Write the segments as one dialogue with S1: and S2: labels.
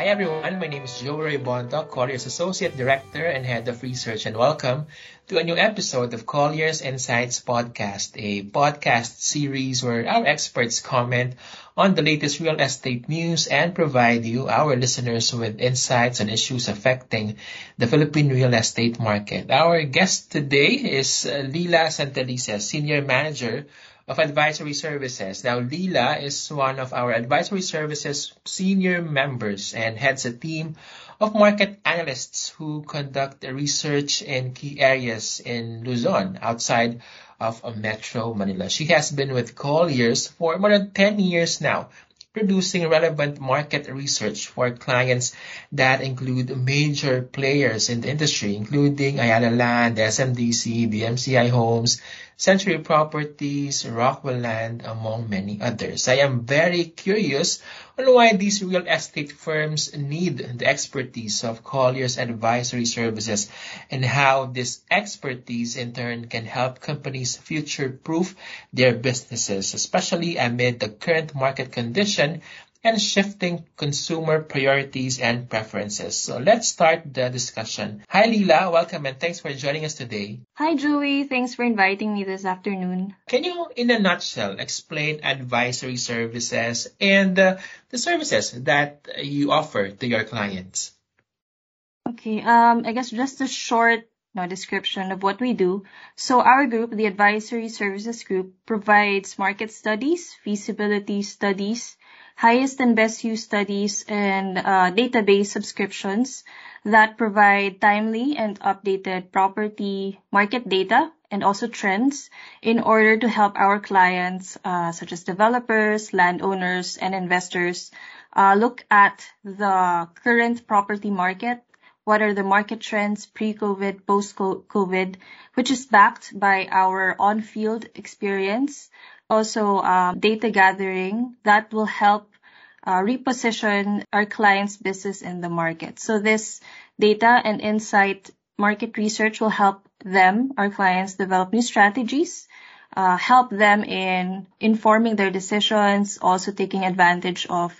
S1: Hi everyone, my name is Joey Bondoc, Colliers Associate Director and Head of Research, and welcome to a new episode of Colliers Insights Podcast, a podcast series where our experts comment on the latest real estate news and provide you, our listeners, with insights on issues affecting the Philippine real estate market. Our guest today is uh, Lila Santelices, Senior Manager of advisory services. Now, Lila is one of our advisory services senior members and heads a team of market analysts who conduct research in key areas in Luzon outside of uh, Metro Manila. She has been with Colliers for more than 10 years now, producing relevant market research for clients that include major players in the industry, including Ayala Land, SMDC, DMCI Homes, Century Properties, Rockwell Land, among many others. I am very curious on why these real estate firms need the expertise of Colliers advisory services and how this expertise in turn can help companies future-proof their businesses, especially amid the current market condition and shifting consumer priorities and preferences. So let's start the discussion. Hi, Lila. Welcome and thanks for joining us today.
S2: Hi, Joey. Thanks for inviting me this afternoon.
S1: Can you, in a nutshell, explain advisory services and uh, the services that you offer to your clients?
S2: Okay. Um, I guess just a short no, description of what we do. So our group, the Advisory Services Group, provides market studies, feasibility studies, highest and best use studies, and uh, database subscriptions that provide timely and updated property market data and also trends in order to help our clients, uh, such as developers, landowners, and investors, uh, look at the current property market. What are the market trends pre-COVID, post-COVID, which is backed by our on-field experience, also um, data gathering that will help reposition our clients' business in the market. So this data and insight market research will help them, our clients, develop new strategies, uh, help them in informing their decisions, also taking advantage of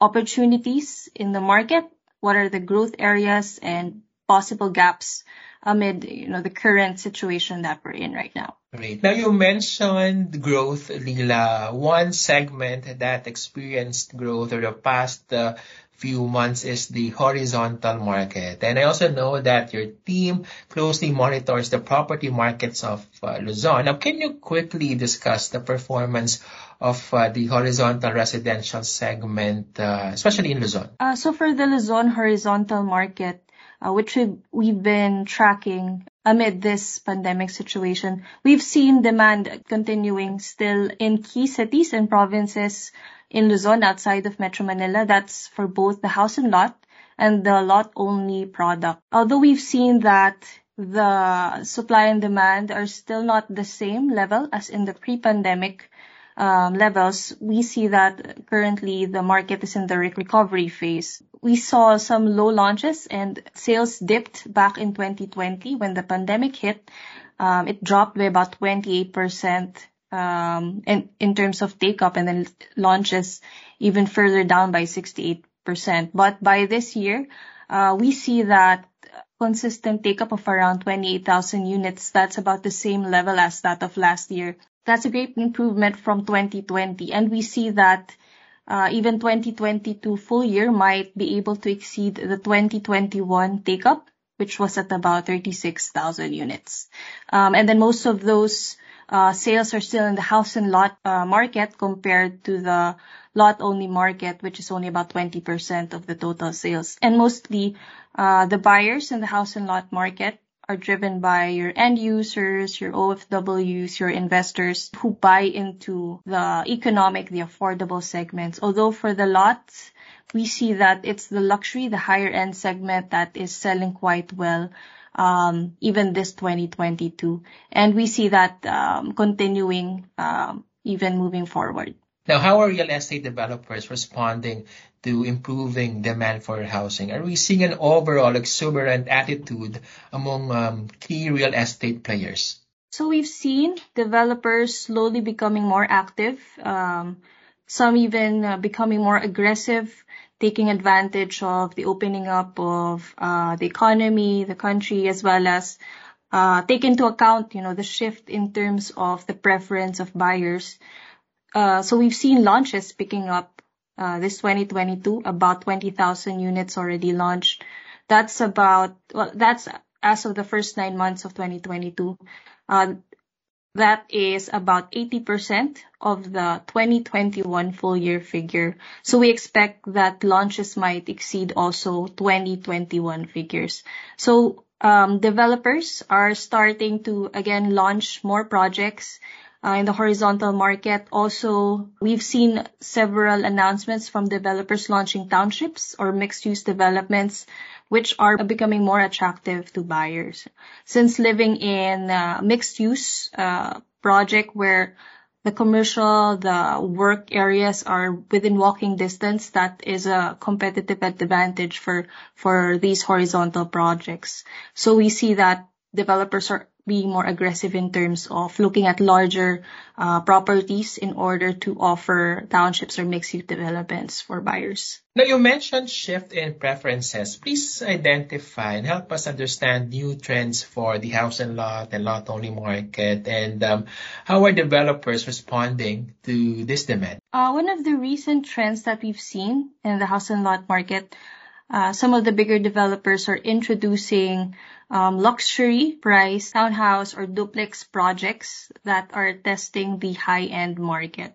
S2: opportunities in the market. What are the growth areas and possible gaps amid you know the current situation that we're in right now.
S1: Great. Now you mentioned growth, Lila. One segment that experienced growth over the past uh, few months is the horizontal market. And I also know that your team closely monitors the property markets of uh, Luzon. Now, can you quickly discuss the performance of uh, the horizontal residential segment, uh, especially in Luzon?
S2: Uh, so for the Luzon horizontal market, uh, which we've, we've been tracking amid this pandemic situation. We've seen demand continuing still in key cities and provinces in Luzon outside of Metro Manila. That's for both the house and lot and the lot only product. Although we've seen that the supply and demand are still not the same level as in the pre-pandemic um, levels, we see that currently the market is in the recovery phase. We saw some low launches and sales dipped back in 2020 when the pandemic hit. Um, it dropped by about 28% um, in, in terms of take up and then launches even further down by 68%. But by this year, uh, we see that consistent take up of around 28,000 units. That's about the same level as that of last year. That's a great improvement from 2020. And we see that uh, even 2022 full year might be able to exceed the 2021 take up, which was at about 36,000 units. Um, and then most of those uh, sales are still in the house and lot uh, market compared to the lot only market, which is only about 20% of the total sales. And mostly uh, the buyers in the house and lot market are driven by your end users, your OFWs, your investors who buy into the economic, the affordable segments. Although for the lots, we see that it's the luxury, the higher end segment that is selling quite well, um, even this 2022. And we see that um, continuing um, even moving forward.
S1: Now, how are real estate developers responding to improving demand for housing? Are we seeing an overall exuberant attitude among um, key real estate players?
S2: So we've seen developers slowly becoming more active, um, some even uh, becoming more aggressive taking advantage of the opening up of uh, the economy, the country, as well as uh, take into account, you know, the shift in terms of the preference of buyers. Uh, so we've seen launches picking up uh, this 2022, about 20,000 units already launched. That's about, well, that's as of the first nine months of 2022. Uh, that is about 80% of the 2021 full year figure. So we expect that launches might exceed also 2021 figures. So um, developers are starting to again launch more projects uh, in the horizontal market. Also, we've seen several announcements from developers launching townships or mixed-use developments, which are becoming more attractive to buyers. Since living in a mixed-use uh, project where the commercial, the work areas are within walking distance, that is a competitive advantage for, for these horizontal projects. So we see that developers are being more aggressive in terms of looking at larger uh, properties in order to offer townships or mixed-use developments for buyers.
S1: Now, you mentioned shift in preferences. Please identify and help us understand new trends for the house and lot and lot-only market, and um, how are developers responding to this demand?
S2: Uh, one of the recent trends that we've seen in the house and lot market, uh, some of the bigger developers are introducing um, luxury price townhouse or duplex projects that are testing the high-end market.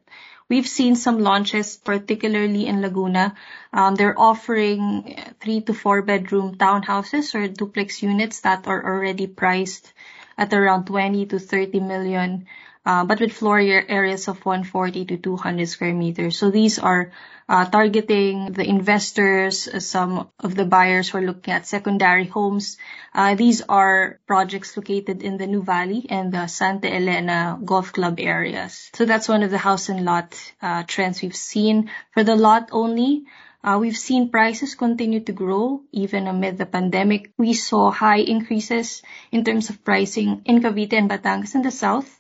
S2: We've seen some launches, particularly in Laguna. Um, they're offering three to four bedroom townhouses or duplex units that are already priced at around 20 to 30 million uh, but with floor areas of 140 to 200 square meters. So these are uh, targeting the investors, uh, some of the buyers who are looking at secondary homes. Uh, these are projects located in the Nuvali and the Santa Elena Golf Club areas. So that's one of the house and lot uh, trends we've seen. For the lot only, uh, we've seen prices continue to grow even amid the pandemic. We saw high increases in terms of pricing in Cavite and Batangas in the south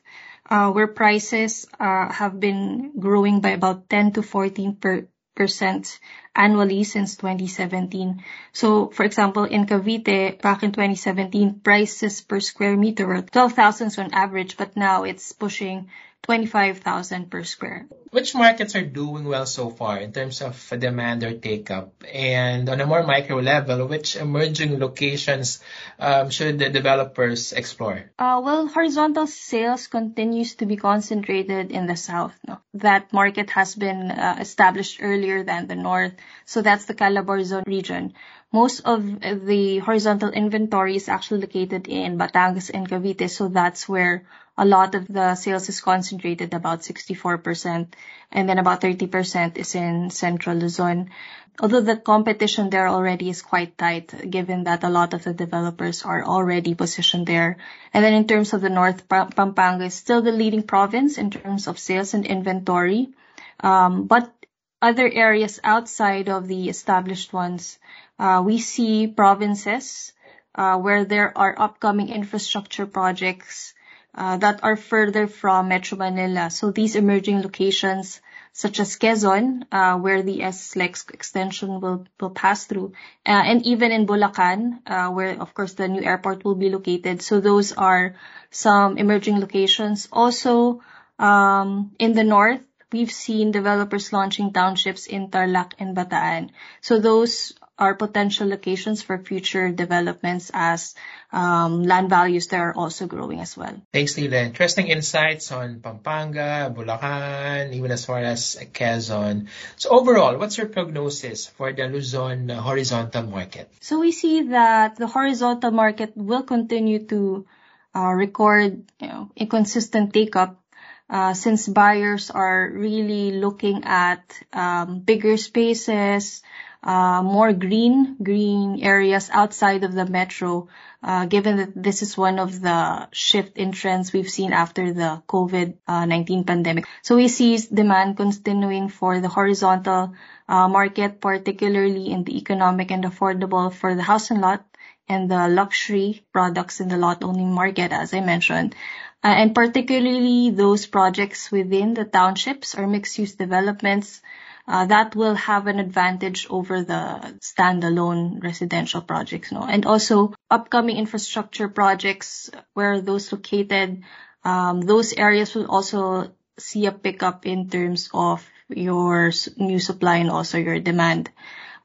S2: where prices uh, have been growing by about 10 to 14 percent annually since 2017. So, for example, in Cavite, back in 2017, prices per square meter were 12,000 on average, but now it's pushing 25,000 per square.
S1: Which markets are doing well so far in terms of demand or take-up? And on a more micro level, which emerging locations um, should the developers explore?
S2: Uh, well, horizontal sales continues to be concentrated in the south. No? That market has been uh, established earlier than the north. So that's the Calabarzon region. Most of the horizontal inventory is actually located in Batangas and Cavite. So that's where a lot of the sales is concentrated, about 64%, and then about 30% is in Central Luzon. Although the competition there already is quite tight, given that a lot of the developers are already positioned there. And then in terms of the North, Pampanga is still the leading province in terms of sales and inventory. Um, but other areas outside of the established ones, uh, we see provinces uh, where there are upcoming infrastructure projects uh, that are further from Metro Manila. So these emerging locations, such as Quezon, uh, where the SLEX extension will, will pass through, uh, and even in Bulacan, uh, where of course the new airport will be located. So those are some emerging locations. Also, um, in the north, we've seen developers launching townships in Tarlac and Bataan. So those are potential locations for future developments as um, land values there are also growing as well.
S1: Thanks, Lila. Interesting insights on Pampanga, Bulacan, even as far as Quezon. So overall, what's your prognosis for the Luzon horizontal market?
S2: So we see that the horizontal market will continue to uh, record you know, a consistent take-up uh, since buyers are really looking at um, bigger spaces, uh, more green, green areas outside of the metro, uh, given that this is one of the shift in trends we've seen after the COVID-19 pandemic. So we see demand continuing for the horizontal uh, market, particularly in the economic and affordable for the house and lot and the luxury products in the lot only market, as I mentioned. Uh, and particularly those projects within the townships or mixed use developments uh, that will have an advantage over the standalone residential projects. No? And also upcoming infrastructure projects where those located, um, those areas will also see a pickup in terms of your new supply and also your demand.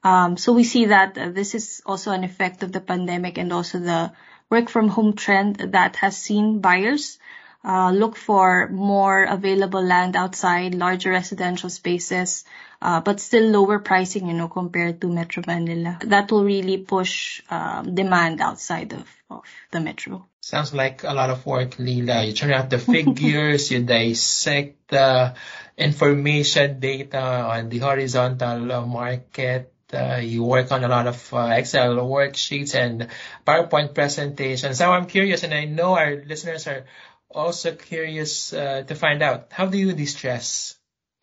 S2: Um, so we see that this is also an effect of the pandemic and also the work from home trend that has seen buyers uh, look for more available land outside, larger residential spaces, uh, but still lower pricing, you know, compared to Metro Manila. That will really push um, demand outside of, of the metro.
S1: Sounds like a lot of work, Lila. You turn out the figures, you dissect the information data on the horizontal uh, market. Uh, you work on a lot of uh, Excel worksheets and PowerPoint presentations. Now I'm curious, and I know our listeners are also curious uh, to find out how do you de-stress?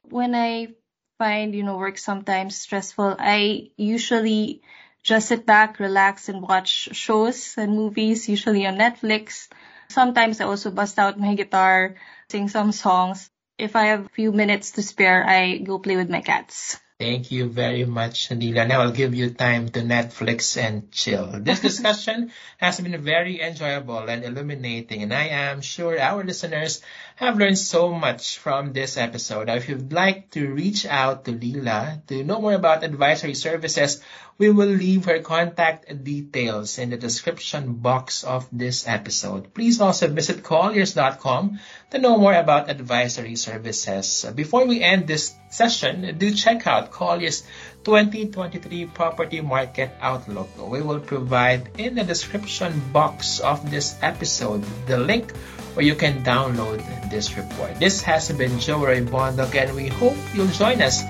S2: When I find you know work sometimes stressful, I usually just sit back, relax, and watch shows and movies, usually on Netflix. Sometimes I also bust out my guitar, sing some songs. If I have a few minutes to spare, I go play with my cats.
S1: Thank you very much, Nadila. Now I'll give you time to Netflix and chill. This discussion has been very enjoyable and illuminating, and I am sure our listeners have learned so much from this episode. Now, if you'd like to reach out to Lila to know more about advisory services, we will leave her contact details in the description box of this episode. Please also visit colliers.com to know more about advisory services. Before we end this session, do check out Colliers 2023 Property Market Outlook. We will provide in the description box of this episode the link where you can download this report. This has been Joey Roi Bondoc and we hope you'll join us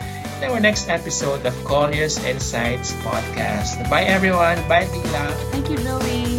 S1: in our next episode of Colliers Insights Podcast. Bye everyone. Bye Dila.
S2: Thank you, Joey.